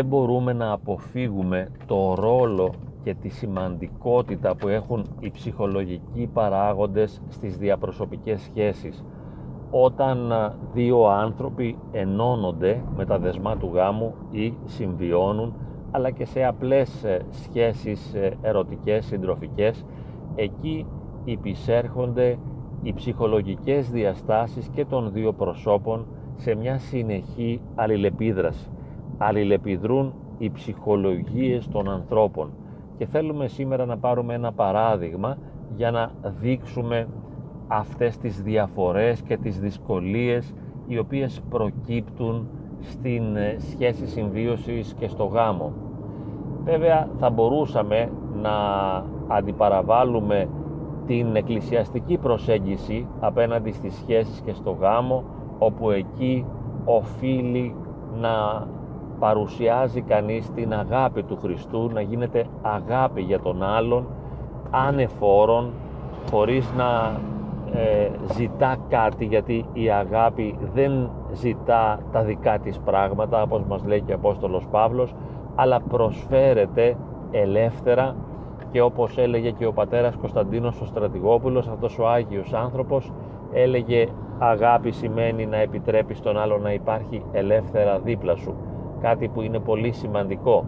δεν μπορούμε να αποφύγουμε το ρόλο και τη σημαντικότητα που έχουν οι ψυχολογικοί παράγοντες στις διαπροσωπικές σχέσεις όταν δύο άνθρωποι ενώνονται με τα δεσμά του γάμου ή συμβιώνουν αλλά και σε απλές ε, σχέσεις ε, ερωτικές, συντροφικές εκεί υπησέρχονται οι ψυχολογικές διαστάσεις και των δύο προσώπων σε μια συνεχή αλληλεπίδραση. Αλληλεπιδρούν οι ψυχολογίες των ανθρώπων και θέλουμε σήμερα να πάρουμε ένα παράδειγμα για να δείξουμε αυτές τις διαφορές και τις δυσκολίες οι οποίες προκύπτουν στην ε, σχέση συμβίωσης και στο γάμο. Βέβαια θα μπορούσαμε να αντιπαραβάλουμε την εκκλησιαστική προσέγγιση απέναντι στις σχέσεις και στο γάμο όπου εκεί οφείλει να παρουσιάζει κανείς την αγάπη του Χριστού, να γίνεται αγάπη για τον άλλον, ανεφόρον, χωρίς να ε, ζητά κάτι, γιατί η αγάπη δεν ζητά τα δικά της πράγματα, όπως μας λέει και ο Απόστολος Παύλος, αλλά προσφέρεται ελεύθερα και όπως έλεγε και ο πατέρας Κωνσταντίνος ο Στρατηγόπουλος, αυτός ο Άγιος άνθρωπος, έλεγε αγάπη σημαίνει να επιτρέπεις στον άλλο να υπάρχει ελεύθερα δίπλα σου κάτι που είναι πολύ σημαντικό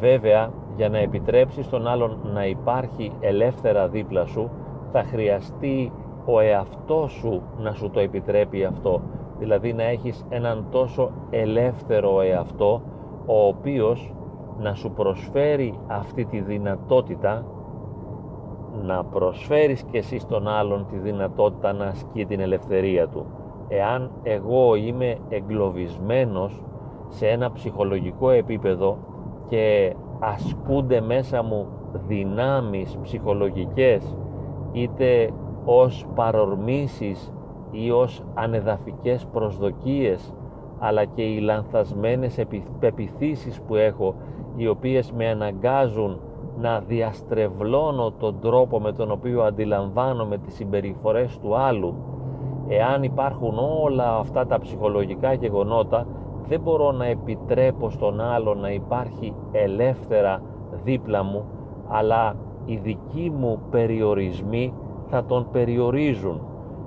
βέβαια για να επιτρέψεις τον άλλον να υπάρχει ελεύθερα δίπλα σου θα χρειαστεί ο εαυτός σου να σου το επιτρέπει αυτό δηλαδή να έχεις έναν τόσο ελεύθερο εαυτό ο οποίος να σου προσφέρει αυτή τη δυνατότητα να προσφέρεις και εσύ στον άλλον τη δυνατότητα να ασκεί την ελευθερία του. Εάν εγώ είμαι εγκλωβισμένος σε ένα ψυχολογικό επίπεδο και ασκούνται μέσα μου δυνάμεις ψυχολογικές είτε ως παρορμήσεις ή ως ανεδαφικές προσδοκίες αλλά και οι λανθασμένες πεπιθήσεις που έχω οι οποίες με αναγκάζουν να διαστρεβλώνω τον τρόπο με τον οποίο αντιλαμβάνομαι τις συμπεριφορές του άλλου. Εάν υπάρχουν όλα αυτά τα ψυχολογικά γεγονότα δεν μπορώ να επιτρέπω στον άλλο να υπάρχει ελεύθερα δίπλα μου αλλά οι δικοί μου περιορισμοί θα τον περιορίζουν.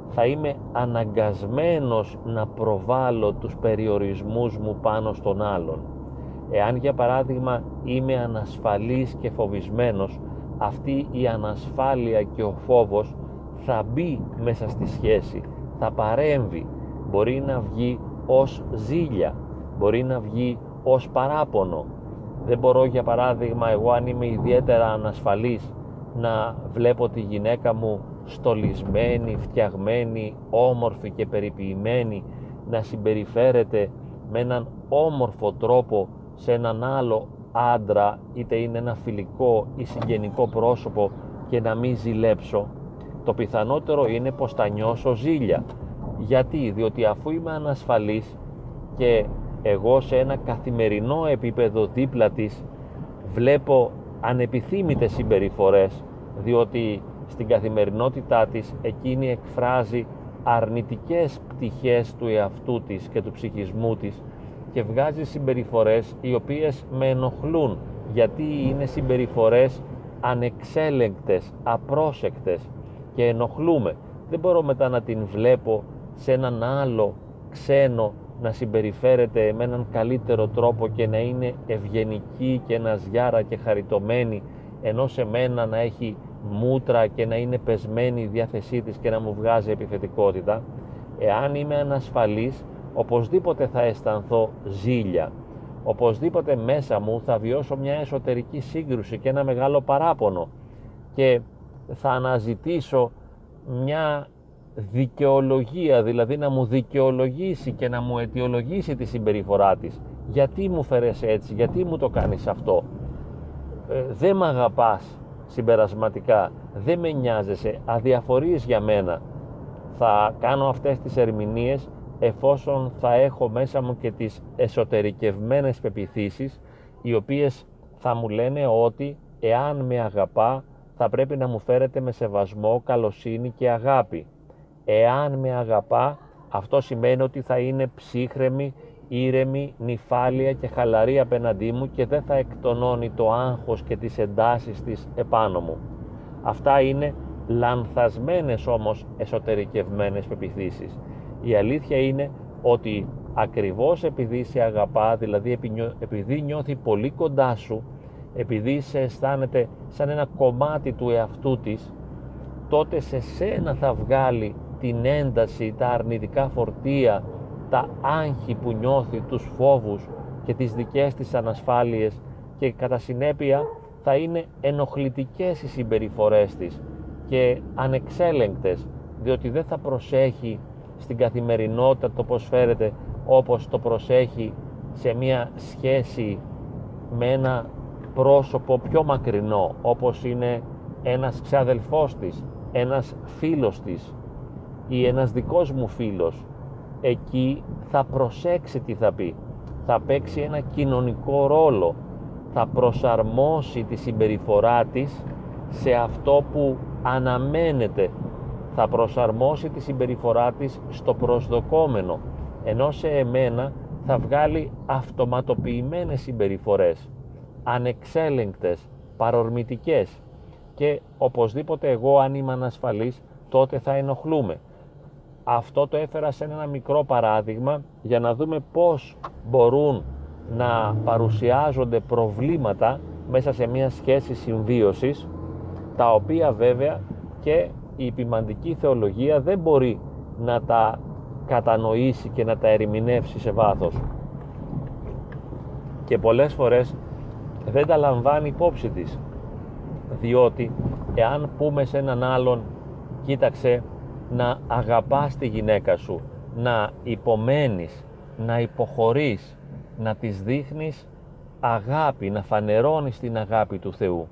Θα είμαι αναγκασμένος να προβάλλω τους περιορισμούς μου πάνω στον άλλον. Εάν για παράδειγμα είμαι ανασφαλής και φοβισμένος, αυτή η ανασφάλεια και ο φόβος θα μπει μέσα στη σχέση, θα παρέμβει, μπορεί να βγει ως ζήλια, μπορεί να βγει ως παράπονο. Δεν μπορώ για παράδειγμα εγώ αν είμαι ιδιαίτερα ανασφαλής να βλέπω τη γυναίκα μου στολισμένη, φτιαγμένη, όμορφη και περιποιημένη να συμπεριφέρεται με έναν όμορφο τρόπο σε έναν άλλο άντρα είτε είναι ένα φιλικό ή συγγενικό πρόσωπο και να μην ζηλέψω το πιθανότερο είναι πως θα νιώσω ζήλια γιατί; Διότι αφού είμαι ανασφαλής και εγώ σε ένα καθημερινό επίπεδο δίπλα της βλέπω ανεπιθύμητες συμπεριφορές διότι στην καθημερινότητά της εκείνη εκφράζει αρνητικές πτυχές του εαυτού της και του ψυχισμού της και βγάζει συμπεριφορές οι οποίες με ενοχλούν γιατί είναι συμπεριφορές ανεξέλεγκτες, απρόσεκτες και ενοχλούμε. Δεν μπορώ μετά να την βλέπω σε έναν άλλο ξένο να συμπεριφέρεται με έναν καλύτερο τρόπο και να είναι ευγενική και να ζιάρα και χαριτωμένη ενώ σε μένα να έχει μούτρα και να είναι πεσμένη η διάθεσή της και να μου βγάζει επιθετικότητα εάν είμαι ανασφαλής οπωσδήποτε θα αισθανθώ ζήλια. Οπωσδήποτε μέσα μου θα βιώσω μια εσωτερική σύγκρουση και ένα μεγάλο παράπονο και θα αναζητήσω μια δικαιολογία, δηλαδή να μου δικαιολογήσει και να μου αιτιολογήσει τη συμπεριφορά της. Γιατί μου φέρες έτσι, γιατί μου το κάνεις αυτό; Ε, δεν με αγαπάς συμπερασματικά, δεν με νοιάζεσαι, αδιαφορείς για μένα. Θα κάνω αυτές τις ερμηνείες εφόσον θα έχω μέσα μου και τις εσωτερικευμένες πεπιθήσεις οι οποίες θα μου λένε ότι εάν με αγαπά θα πρέπει να μου φέρετε με σεβασμό, καλοσύνη και αγάπη. Εάν με αγαπά αυτό σημαίνει ότι θα είναι ψύχρεμη ήρεμη, νυφάλια και χαλαρή απέναντί μου και δεν θα εκτονώνει το άγχος και τις εντάσεις της επάνω μου. Αυτά είναι λανθασμένες όμως εσωτερικευμένες πεπιθήσεις. Η αλήθεια είναι ότι ακριβώς επειδή σε αγαπά, δηλαδή επειδή νιώθει πολύ κοντά σου, επειδή σε αισθάνεται σαν ένα κομμάτι του εαυτού της, τότε σε σένα θα βγάλει την ένταση, τα αρνητικά φορτία, τα άγχη που νιώθει, τους φόβους και τις δικές της ανασφάλειες. Και κατά συνέπεια θα είναι ενοχλητικές οι συμπεριφορές της και ανεξέλεγκτες διότι δεν θα προσέχει στην καθημερινότητα το πως φέρεται όπως το προσέχει σε μια σχέση με ένα πρόσωπο πιο μακρινό όπως είναι ένας ξαδελφός της, ένας φίλος της ή ένας δικός μου φίλος εκεί θα προσέξει τι θα πει. Θα παίξει ένα κοινωνικό ρόλο. Θα προσαρμόσει τη συμπεριφορά της σε αυτό που αναμένεται. Θα προσαρμόσει τη συμπεριφορά της στο προσδοκόμενο. Ενώ σε εμένα θα βγάλει αυτοματοποιημένες συμπεριφορές ανεξέλεγκτες, παρορμητικές. Και οπωσδήποτε εγώ αν είμαι ανασφαλής τότε θα ενοχλούμε αυτό το έφερα σε ένα μικρό παράδειγμα για να δούμε πώς μπορούν να παρουσιάζονται προβλήματα μέσα σε μια σχέση συμβίωσης τα οποία βέβαια και η ποιμαντική θεολογία δεν μπορεί να τα κατανοήσει και να τα ερημινεύσει σε βάθος. Και πολλές φορές δεν τα λαμβάνει υπόψη της διότι εάν πούμε σε έναν άλλον κοίταξε να αγαπάς τη γυναίκα σου να υπομένεις να υποχωρείς να της δείχνεις αγάπη να φανερώνεις την αγάπη του Θεού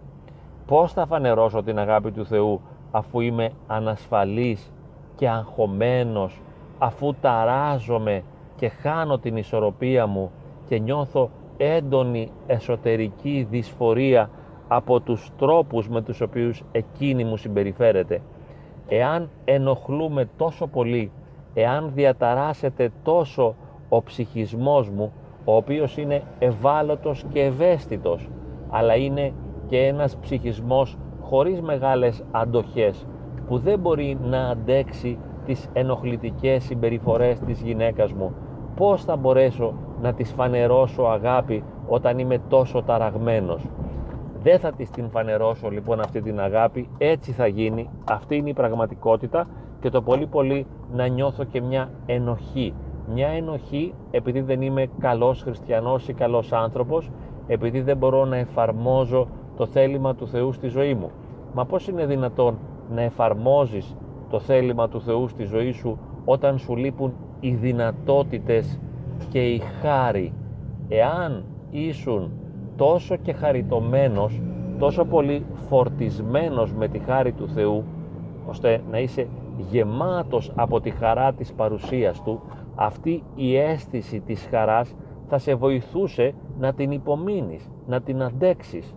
πως θα φανερώσω την αγάπη του Θεού αφού είμαι ανασφαλής και αγχωμένος αφού ταράζομαι και χάνω την ισορροπία μου και νιώθω έντονη εσωτερική δυσφορία από τους τρόπους με τους οποίους εκείνη μου συμπεριφέρεται. Εάν ενοχλούμε τόσο πολύ, εάν διαταράσσεται τόσο ο ψυχισμός μου, ο οποίος είναι ευάλωτος και ευαίσθητος, αλλά είναι και ένας ψυχισμός χωρίς μεγάλες αντοχές, που δεν μπορεί να αντέξει τις ενοχλητικές συμπεριφορές της γυναίκας μου. Πώς θα μπορέσω να της φανερώσω αγάπη όταν είμαι τόσο ταραγμένος; Δεν θα της την φανερώσω λοιπόν αυτή την αγάπη, έτσι θα γίνει, αυτή είναι η πραγματικότητα και το πολύ πολύ να νιώθω και μια ενοχή. Μια ενοχή επειδή δεν είμαι καλός χριστιανός ή καλός άνθρωπος, επειδή δεν μπορώ να εφαρμόζω το θέλημα του Θεού στη ζωή μου. Μα πώς είναι δυνατόν να εφαρμόζεις το θέλημα του Θεού στη ζωή σου όταν σου λείπουν οι δυνατότητες και η χάρη; Εάν ήσουν τόσο και χαριτωμένος, τόσο πολύ φορτισμένος με τη χάρη του Θεού, ώστε να είσαι γεμάτος από τη χαρά της παρουσίας Του, αυτή η αίσθηση της χαράς θα σε βοηθούσε να την υπομείνεις, να την αντέξεις.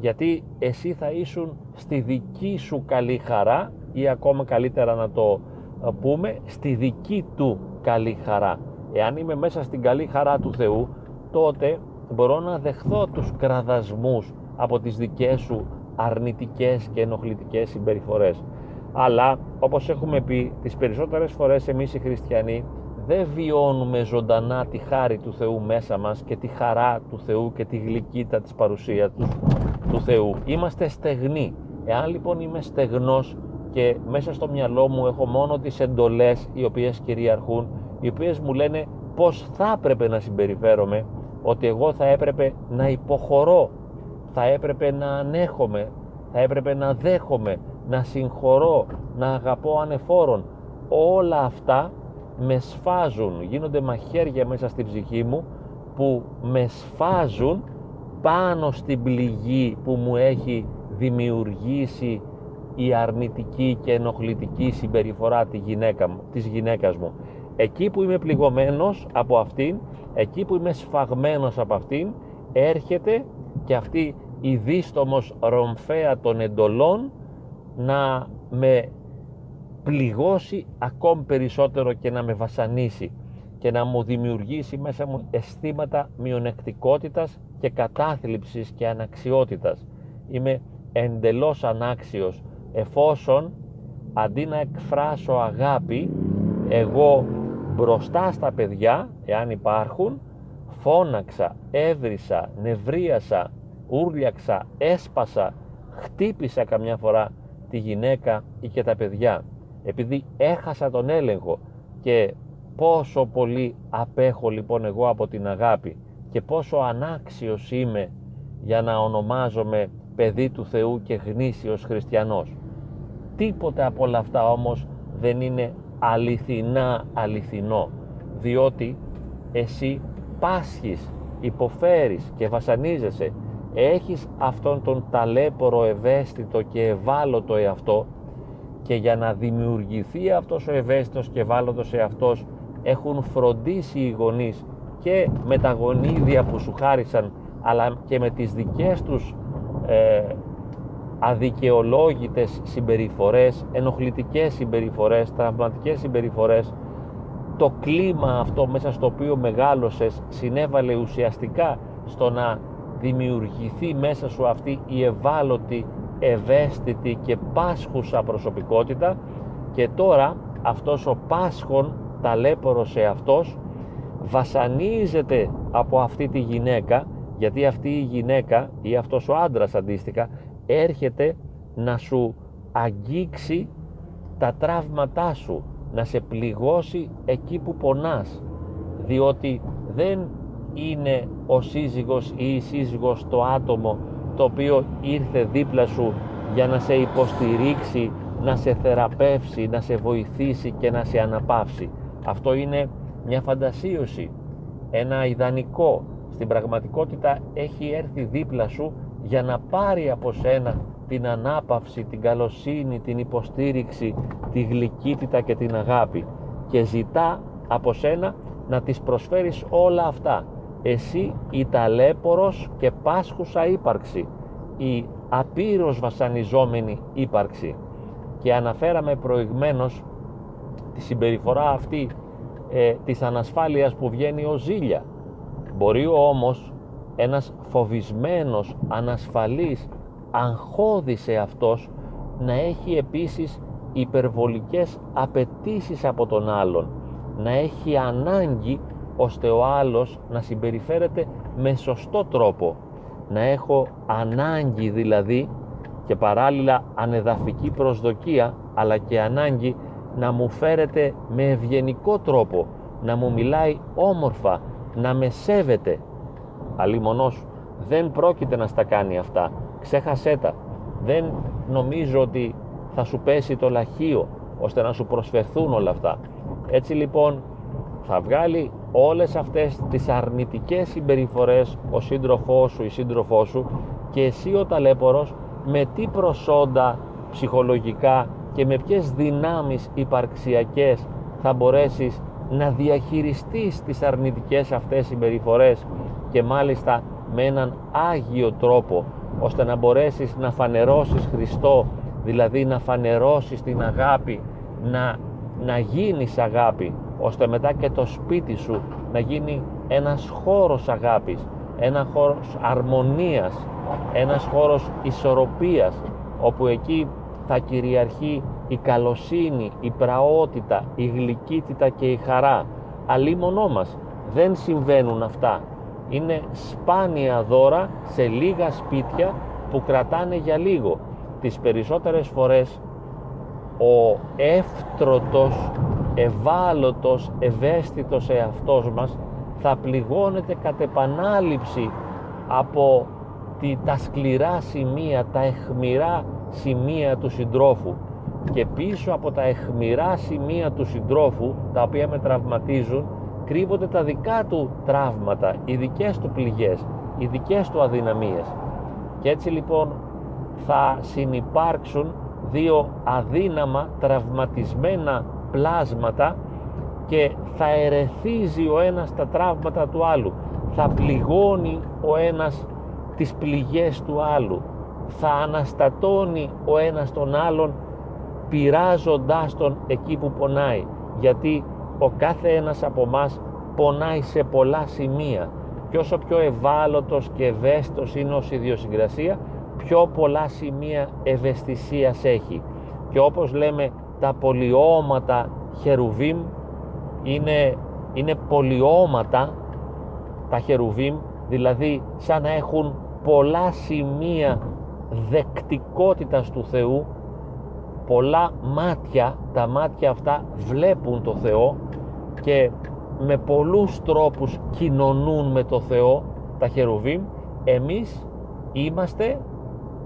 Γιατί εσύ θα ήσουν στη δική σου καλή χαρά ή ακόμα καλύτερα να το ε, πούμε, στη δική του καλή χαρά. Εάν είμαι μέσα στην καλή χαρά του Θεού, τότε μπορώ να δεχθώ τους κραδασμούς από τις δικές σου αρνητικές και ενοχλητικές συμπεριφορές. Αλλά, όπως έχουμε πει, τις περισσότερες φορές εμείς οι χριστιανοί δεν βιώνουμε ζωντανά τη χάρη του Θεού μέσα μας και τη χαρά του Θεού και τη γλυκύτα της παρουσίας του, του Θεού. Είμαστε στεγνοί. Εάν λοιπόν είμαι στεγνός και μέσα στο μυαλό μου έχω μόνο τις εντολές οι οποίες κυριαρχούν, οι οποίες μου λένε πώς θα έπρεπε να συμπεριφέρομαι, ότι εγώ θα έπρεπε να υποχωρώ, θα έπρεπε να ανέχομαι, θα έπρεπε να δέχομαι, να συγχωρώ, να αγαπώ ανεφόρον. Όλα αυτά με σφάζουν, γίνονται μαχαίρια μέσα στην ψυχή μου που με σφάζουν πάνω στην πληγή που μου έχει δημιουργήσει η αρνητική και ενοχλητική συμπεριφορά τη γυναίκα, της γυναίκας μου. Εκεί που είμαι πληγωμένος από αυτήν, εκεί που είμαι σφαγμένος από αυτήν, έρχεται και αυτή η δίστομος ρομφαία των εντολών να με πληγώσει ακόμη περισσότερο και να με βασανίσει. και να μου δημιουργήσει μέσα μου αισθήματα μειονεκτικότητας και κατάθλιψης και αναξιότητας. Είμαι εντελώς ανάξιος εφόσον αντί να εκφράσω αγάπη εγώ μπροστά στα παιδιά εάν υπάρχουν φώναξα, έβρισα, νευρίασα, ούρλιαξα, έσπασα, χτύπησα καμιά φορά τη γυναίκα ή και τα παιδιά επειδή έχασα τον έλεγχο και πόσο πολύ απέχω λοιπόν εγώ από την αγάπη και πόσο ανάξιος είμαι για να ονομάζομαι παιδί του Θεού και γνήσιος χριστιανός. Τίποτε από όλα αυτά όμως δεν είναι αληθινά αληθινό διότι εσύ πάσχεις, υποφέρεις και βασανίζεσαι έχεις αυτόν τον ταλέπορο ευαίσθητο και ευάλωτο εαυτό και για να δημιουργηθεί αυτός ο ευαίσθητος και ευάλωτος εαυτός έχουν φροντίσει οι γονείς και με τα γονίδια που σου χάρισαν αλλά και με τις δικές τους ε, αδικαιολόγητες συμπεριφορές, ενοχλητικές συμπεριφορές, τραυματικές συμπεριφορές. Το κλίμα αυτό μέσα στο οποίο μεγάλωσες συνέβαλε ουσιαστικά στο να δημιουργηθεί μέσα σου αυτή η ευάλωτη, ευαίσθητη και πάσχουσα προσωπικότητα και τώρα αυτός ο πάσχων ταλέπορος αυτός βασανίζεται από αυτή τη γυναίκα γιατί αυτή η γυναίκα ή αυτός ο άντρας αντίστοιχα έρχεται να σου αγγίξει τα τραύματά σου να σε πληγώσει εκεί που πονάς διότι δεν είναι ο σύζυγος ή η σύζυγος το άτομο το οποίο ήρθε δίπλα σου για να σε υποστηρίξει, να σε θεραπεύσει, να σε βοηθήσει και να σε αναπαύσει. Αυτό είναι μια φαντασίωση, ένα ιδανικό. Στην πραγματικότητα έχει έρθει δίπλα σου για να πάρει από σένα την ανάπαυση, την καλοσύνη, την υποστήριξη, τη γλυκύτητα και την αγάπη και ζητά από σένα να τις προσφέρεις όλα αυτά. Εσύ η ταλέπορος και πάσχουσα ύπαρξη, η απείρως βασανιζόμενη ύπαρξη. Και αναφέραμε προηγμένως τη συμπεριφορά αυτή ε, της ανασφάλειας που βγαίνει ως ζήλια. Μπορεί όμως ένας φοβισμένος, ανασφαλής, αγχώδης αυτός να έχει επίσης υπερβολικές απαιτήσεις από τον άλλον να έχει ανάγκη ώστε ο άλλος να συμπεριφέρεται με σωστό τρόπο. Να έχω ανάγκη δηλαδή και παράλληλα ανεδαφική προσδοκία αλλά και ανάγκη να μου φέρεται με ευγενικό τρόπο να μου μιλάει όμορφα να με σέβεται αλλήμωνος δεν πρόκειται να στα κάνει αυτά. Ξέχασέ τα. Δεν νομίζω ότι θα σου πέσει το λαχείο ώστε να σου προσφερθούν όλα αυτά. Έτσι λοιπόν θα βγάλει όλες αυτές τις αρνητικές συμπεριφορές ο σύντροφός σου ή σύντροφός σου και εσύ ο ταλέπορος με τι προσόντα ψυχολογικά και με ποιες δυνάμεις υπαρξιακές θα μπορέσεις να διαχειριστείς τις αρνητικές αυτές συμπεριφορές και μάλιστα με έναν άγιο τρόπο ώστε να μπορέσεις να φανερώσεις Χριστό δηλαδή να φανερώσεις την αγάπη να, να γίνεις αγάπη ώστε μετά και το σπίτι σου να γίνει ένας χώρος αγάπης ένας χώρος αρμονίας ένας χώρος ισορροπίας όπου εκεί θα κυριαρχεί η καλοσύνη, η πραότητα, η γλυκύτητα και η χαρά. Αλίμονό μας δεν συμβαίνουν αυτά είναι σπάνια δώρα σε λίγα σπίτια που κρατάνε για λίγο. Τις περισσότερες φορές ο εύτρωτος, ευάλωτος, ευαίσθητος εαυτός μας θα πληγώνεται κατ' επανάληψη από τη, τα σκληρά σημεία, τα εχμηρά σημεία του συντρόφου. Και πίσω από τα εχμηρά σημεία του συντρόφου τα οποία με τραυματίζουν κρύβονται τα δικά του τραύματα, οι δικές του πληγές, οι δικές του αδυναμίες. Και έτσι λοιπόν θα συνυπάρξουν δύο αδύναμα τραυματισμένα πλάσματα και θα ερεθίζει ο ένας τα τραύματα του άλλου. Θα πληγώνει ο ένας τις πληγές του άλλου. Θα αναστατώνει ο ένας τον άλλον πειράζοντάς τον εκεί που πονάει. Γιατί ο κάθε ένας από μας πονάει σε πολλά σημεία. Και όσο πιο ευάλωτος και ευαίσθητος είναι ως ιδιοσυγκρασία πιο πολλά σημεία ευαισθησίας έχει. Και όπως λέμε τα πολιώματα χερουβίμ είναι, είναι πολιώματα τα χερουβίμ δηλαδή σαν να έχουν πολλά σημεία δεκτικότητας του Θεού πολλά μάτια τα μάτια αυτά βλέπουν το Θεό και με πολλούς τρόπους κοινωνούν με το Θεό τα χερουβίμ εμείς είμαστε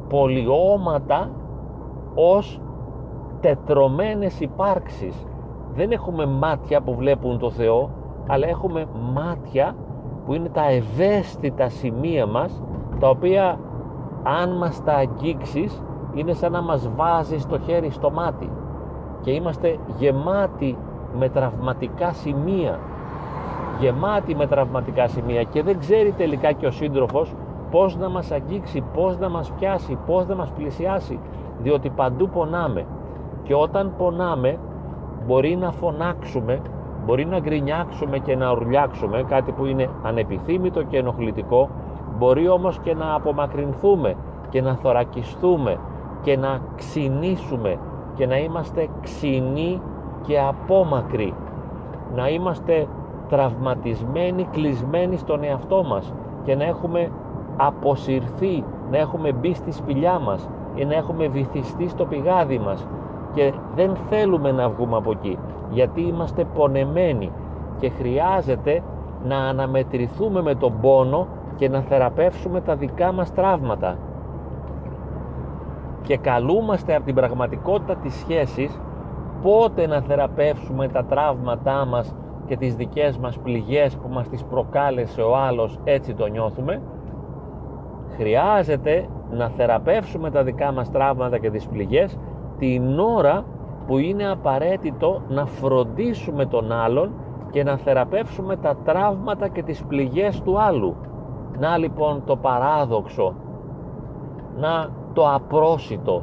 πολιώματα ως τετρωμένες υπάρξεις. Δεν έχουμε μάτια που βλέπουν το Θεό αλλά έχουμε μάτια που είναι τα ευαίσθητα σημεία μας τα οποία αν μας τα αγγίξεις είναι σαν να μας βάζεις το χέρι στο μάτι. Και είμαστε γεμάτοι με τραυματικά σημεία. Γεμάτοι με τραυματικά σημεία και δεν ξέρει τελικά και ο σύντροφος πώς να μας αγγίξει, πώς να μας πιάσει, πώς να μας πλησιάσει διότι παντού πονάμε. Και όταν πονάμε μπορεί να φωνάξουμε μπορεί να γκρινιάξουμε και να ουρλιάξουμε κάτι που είναι ανεπιθύμητο και ενοχλητικό μπορεί όμως και να απομακρυνθούμε και να θωρακιστούμε και να ξυνήσουμε και να είμαστε ξινοί και απόμακροι. Να είμαστε τραυματισμένοι, κλεισμένοι στον εαυτό μας και να έχουμε αποσυρθεί, να έχουμε μπει στη σπηλιά μας ή να έχουμε βυθιστεί στο πηγάδι μας. Και δεν θέλουμε να βγούμε από εκεί γιατί είμαστε πονεμένοι και χρειάζεται να αναμετρηθούμε με τον πόνο και να θεραπεύσουμε τα δικά μας τραύματα. Και καλούμαστε από την πραγματικότητα της σχέσης πότε να θεραπεύσουμε τα τραύματά μας και τις δικές μας πληγές που μας τις προκάλεσε ο άλλος έτσι το νιώθουμε; Χρειάζεται να θεραπεύσουμε τα δικά μας τραύματα και τις πληγές την ώρα που είναι απαραίτητο να φροντίσουμε τον άλλον και να θεραπεύσουμε τα τραύματα και τις πληγές του άλλου. Να λοιπόν το παράδοξο, να το απρόσιτο,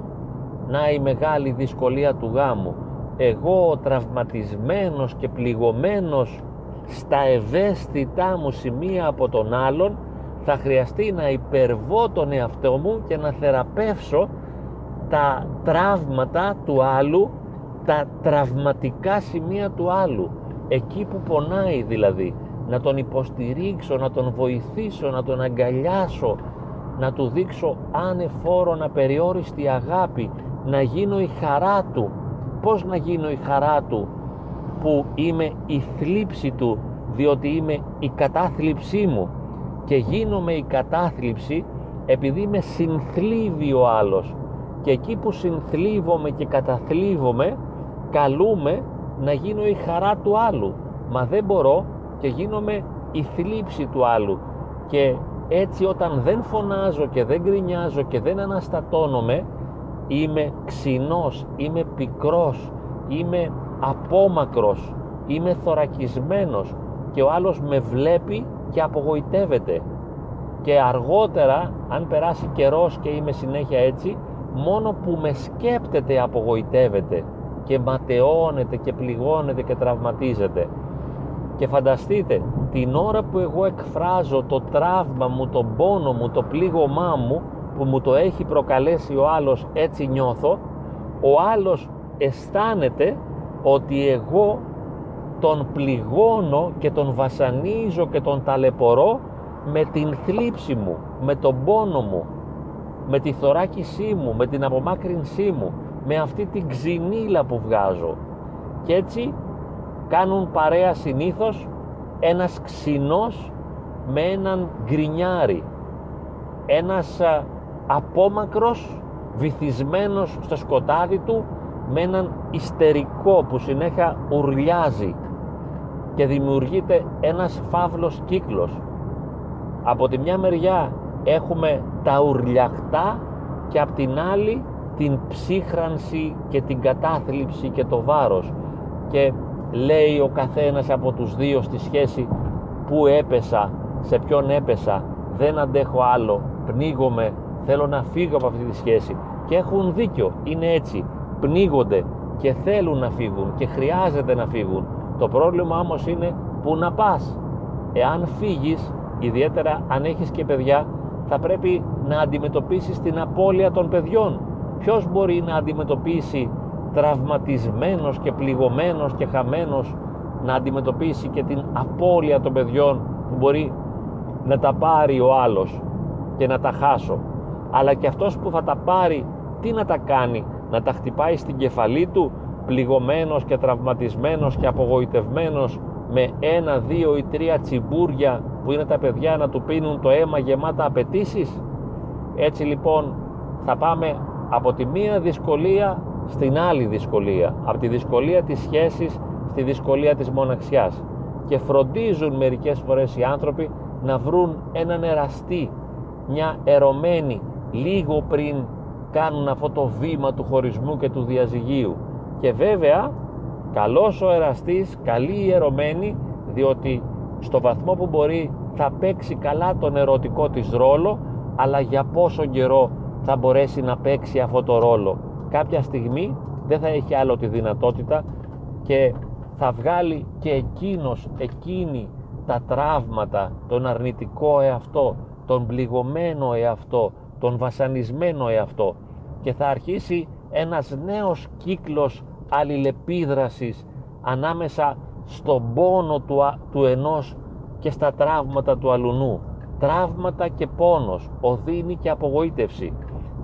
να η μεγάλη δυσκολία του γάμου. Εγώ ο τραυματισμένος και πληγωμένος στα ευαίσθητά μου σημεία από τον άλλον θα χρειαστεί να υπερβώ τον εαυτό μου και να θεραπεύσω τα τραύματα του άλλου, τα τραυματικά σημεία του άλλου, εκεί που πονάει δηλαδή, να τον υποστηρίξω, να τον βοηθήσω, να τον αγκαλιάσω, να του δείξω ανεφόρον απεριόριστη αγάπη, να γίνω η χαρά του. Πώς να γίνω η χαρά του που είμαι η θλίψη του, διότι είμαι η κατάθλιψή μου. Και γίνομαι η κατάθλιψη επειδή με συνθλίβει ο άλλος. Και εκεί που συνθλίβομαι και καταθλίβομαι καλούμε να γίνω η χαρά του άλλου. Μα δεν μπορώ και γίνομαι η θλίψη του άλλου. Και έτσι όταν δεν φωνάζω και δεν γκρινιάζω και δεν αναστατώνομαι είμαι ξινός, είμαι πικρός, είμαι απόμακρος, είμαι θωρακισμένος και ο άλλος με βλέπει και απογοητεύεται. Και αργότερα αν περάσει καιρός και είμαι συνέχεια έτσι μόνο που με σκέπτεται απογοητεύεται και ματαιώνεται και πληγώνεται και τραυματίζεται. Και φανταστείτε την ώρα που εγώ εκφράζω το τραύμα μου, τον πόνο μου, το πλήγωμά μου που μου το έχει προκαλέσει ο άλλος έτσι νιώθω ο άλλος αισθάνεται ότι εγώ τον πληγώνω και τον βασανίζω και τον ταλαιπωρώ με την θλίψη μου, με τον πόνο μου, με τη θωράκισή μου, με την απομάκρυνσή μου, με αυτή την ξυνήλα που βγάζω. Και έτσι κάνουν παρέα συνήθως ένας ξινός με έναν γκρινιάρι, ένας απόμακρος βυθισμένος στο σκοτάδι του με έναν ιστερικό που συνέχεια ουρλιάζει και δημιουργείται ένας φαύλος κύκλος. Από τη μια μεριά έχουμε τα ουρλιαχτά και από την άλλη την ψύχρανση και την κατάθλιψη και το βάρος και λέει ο καθένας από τους δύο στη σχέση που έπεσα, σε ποιον έπεσα, δεν αντέχω άλλο, πνίγομαι, θέλω να φύγω από αυτή τη σχέση και έχουν δίκιο, είναι έτσι, πνίγονται και θέλουν να φύγουν και χρειάζεται να φύγουν. Το πρόβλημα όμως είναι πού να πας. Εάν φύγεις, ιδιαίτερα αν έχεις και παιδιά, θα πρέπει να αντιμετωπίσεις την απώλεια των παιδιών. Ποιος μπορεί να αντιμετωπίσει τραυματισμένος και πληγωμένος και χαμένος να αντιμετωπίσει και την απώλεια των παιδιών που μπορεί να τα πάρει ο άλλος και να τα χάσω αλλά και αυτός που θα τα πάρει τι να τα κάνει; Να τα χτυπάει στην κεφαλή του πληγωμένος και τραυματισμένος και απογοητευμένος με ένα, δύο ή τρία τσιμπούρια που είναι τα παιδιά να του πίνουν το αίμα γεμάτα απαιτήσεις; Έτσι λοιπόν θα πάμε από τη μία δυσκολία στην άλλη δυσκολία. Από τη δυσκολία της σχέσης στη δυσκολία της μοναξιάς. Και φροντίζουν μερικές φορές οι άνθρωποι να βρουν έναν εραστή, μια ερωμένη λίγο πριν κάνουν αυτό το βήμα του χωρισμού και του διαζυγίου. Και βέβαια καλός ο εραστής, καλή η ερωμένη, διότι στο βαθμό που μπορεί θα παίξει καλά τον ερωτικό της ρόλο, αλλά για πόσο καιρό θα μπορέσει να παίξει αυτό το ρόλο. Κάποια στιγμή δεν θα έχει άλλο τη δυνατότητα και θα βγάλει και εκείνος, εκείνη τα τραύματα, τον αρνητικό εαυτό, τον πληγωμένο εαυτό, τον βασανισμένο εαυτό και θα αρχίσει ένας νέος κύκλος αλληλεπίδρασης ανάμεσα στον πόνο του, του ενός και στα τραύματα του αλουνού. Τραύματα και πόνος, οδύνη και απογοήτευση.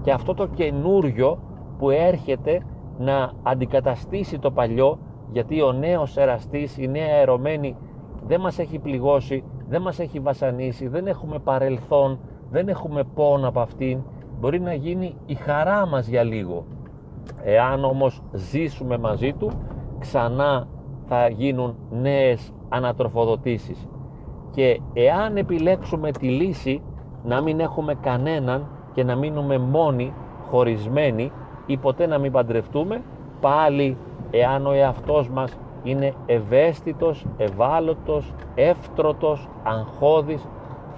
Και αυτό το καινούριο που έρχεται να αντικαταστήσει το παλιό γιατί ο νέος εραστής, η νέα ερωμένη δεν μας έχει πληγώσει, δεν μας έχει βασανίσει, δεν έχουμε παρελθόν, δεν έχουμε πόνο από αυτήν, μπορεί να γίνει η χαρά μας για λίγο. Εάν όμως ζήσουμε μαζί του, ξανά θα γίνουν νέες ανατροφοδοτήσεις. Και εάν επιλέξουμε τη λύση να μην έχουμε κανέναν και να μείνουμε μόνοι, χωρισμένοι ή ποτέ να μην παντρευτούμε, πάλι εάν ο εαυτός μας είναι ευαίσθητος, ευάλωτος, εύτρωτος, αγχώδης,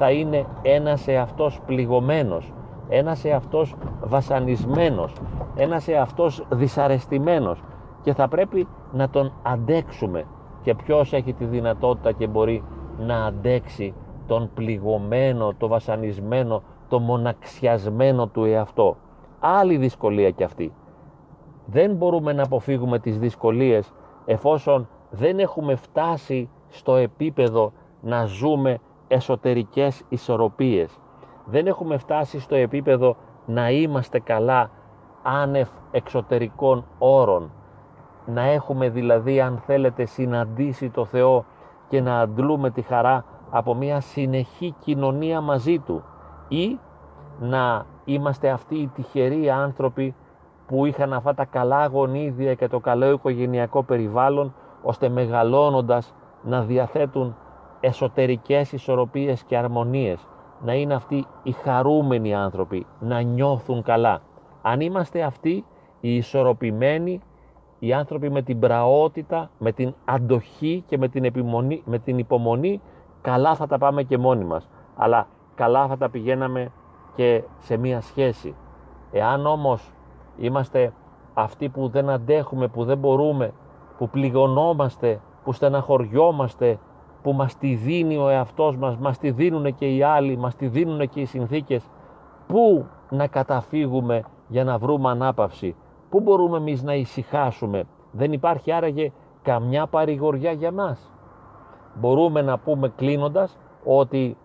θα είναι ένας εαυτός πληγωμένος, ένας εαυτός βασανισμένος, ένας εαυτός δυσαρεστημένος και θα πρέπει να τον αντέξουμε και ποιος έχει τη δυνατότητα και μπορεί να αντέξει τον πληγωμένο, το βασανισμένο, το μοναξιασμένο του εαυτό. Άλλη δυσκολία κι αυτή. Δεν μπορούμε να αποφύγουμε τις δυσκολίες εφόσον δεν έχουμε φτάσει στο επίπεδο να ζούμε εσωτερικές ισορροπίες. Δεν έχουμε φτάσει στο επίπεδο να είμαστε καλά άνευ εξωτερικών όρων. Να έχουμε δηλαδή αν θέλετε συναντήσει το Θεό και να αντλούμε τη χαρά από μια συνεχή κοινωνία μαζί Του ή να είμαστε αυτοί οι τυχεροί άνθρωποι που είχαν αυτά τα καλά γονίδια και το καλό οικογενειακό περιβάλλον ώστε μεγαλώνοντας να διαθέτουν εσωτερικές ισορροπίες και αρμονίες. Να είναι αυτοί οι χαρούμενοι άνθρωποι να νιώθουν καλά. Αν είμαστε αυτοί οι ισορροπημένοι οι άνθρωποι με την πραότητα, με την αντοχή και με την, επιμονή, με την υπομονή καλά θα τα πάμε και μόνοι μας. Αλλά καλά θα τα πηγαίναμε και σε μία σχέση. Εάν όμως Είμαστε αυτοί που δεν αντέχουμε, που δεν μπορούμε, που πληγωνόμαστε, που στεναχωριόμαστε, που μας τη δίνει ο εαυτός μας, μας τη δίνουν και οι άλλοι, μας τη δίνουν και οι συνθήκες. Πού να καταφύγουμε για να βρούμε ανάπαυση, πού μπορούμε εμείς να ησυχάσουμε; Δεν υπάρχει άραγε καμιά παρηγοριά για μας. Μπορούμε να πούμε κλείνοντας ότι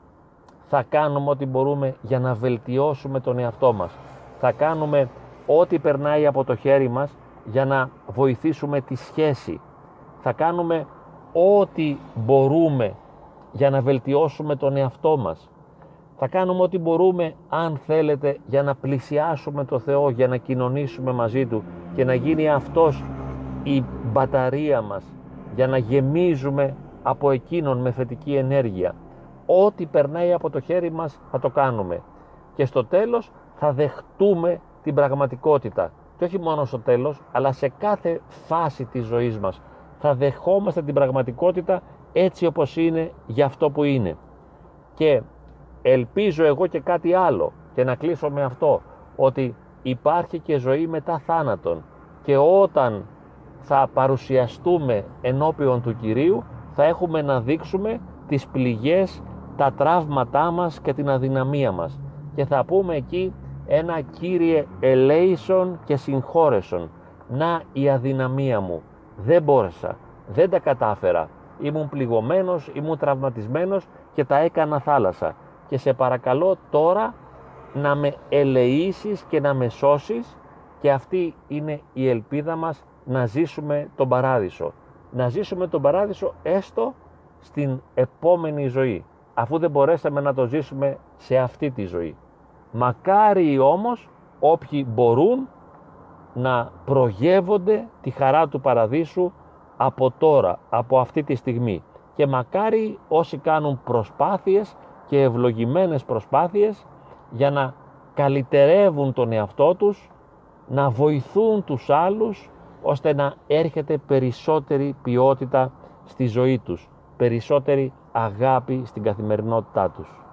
θα κάνουμε ό,τι μπορούμε για να βελτιώσουμε τον εαυτό μας. Θα κάνουμε ό,τι περνάει από το χέρι μας για να βοηθήσουμε τη σχέση. Θα κάνουμε ό,τι μπορούμε για να βελτιώσουμε τον εαυτό μας. Θα κάνουμε ό,τι μπορούμε, αν θέλετε, για να πλησιάσουμε το Θεό, για να κοινωνήσουμε μαζί Του και να γίνει Αυτός η μπαταρία μας, για να γεμίζουμε από Εκείνον με θετική ενέργεια. Ό,τι περνάει από το χέρι μας θα το κάνουμε. Και στο τέλος θα δεχτούμε την πραγματικότητα και όχι μόνο στο τέλος αλλά σε κάθε φάση της ζωής μας θα δεχόμαστε την πραγματικότητα έτσι όπως είναι για αυτό που είναι. Και ελπίζω εγώ και κάτι άλλο και να κλείσω με αυτό ότι υπάρχει και ζωή μετά θάνατον. Και όταν θα παρουσιαστούμε ενώπιον του Κυρίου θα έχουμε να δείξουμε τις πληγές, τα τραύματά μας και την αδυναμία μας. Και θα πούμε εκεί ένα Κύριε ελέησον και συγχώρεσον να η αδυναμία μου δεν μπόρεσα, δεν τα κατάφερα ήμουν πληγωμένος, ήμουν τραυματισμένος και τα έκανα θάλασσα και σε παρακαλώ τώρα να με ελεήσεις και να με σώσεις και αυτή είναι η ελπίδα μας να ζήσουμε τον Παράδεισο. Να ζήσουμε τον Παράδεισο έστω στην επόμενη ζωή, αφού δεν μπορέσαμε να το ζήσουμε σε αυτή τη ζωή. Μακάρι όμως όποιοι μπορούν να προγεύονται τη χαρά του Παραδείσου από τώρα, από αυτή τη στιγμή. Και μακάρι όσοι κάνουν προσπάθειες και ευλογημένες προσπάθειες για να καλυτερεύουν τον εαυτό τους, να βοηθούν τους άλλους ώστε να έρχεται περισσότερη ποιότητα στη ζωή τους, περισσότερη αγάπη στην καθημερινότητά τους.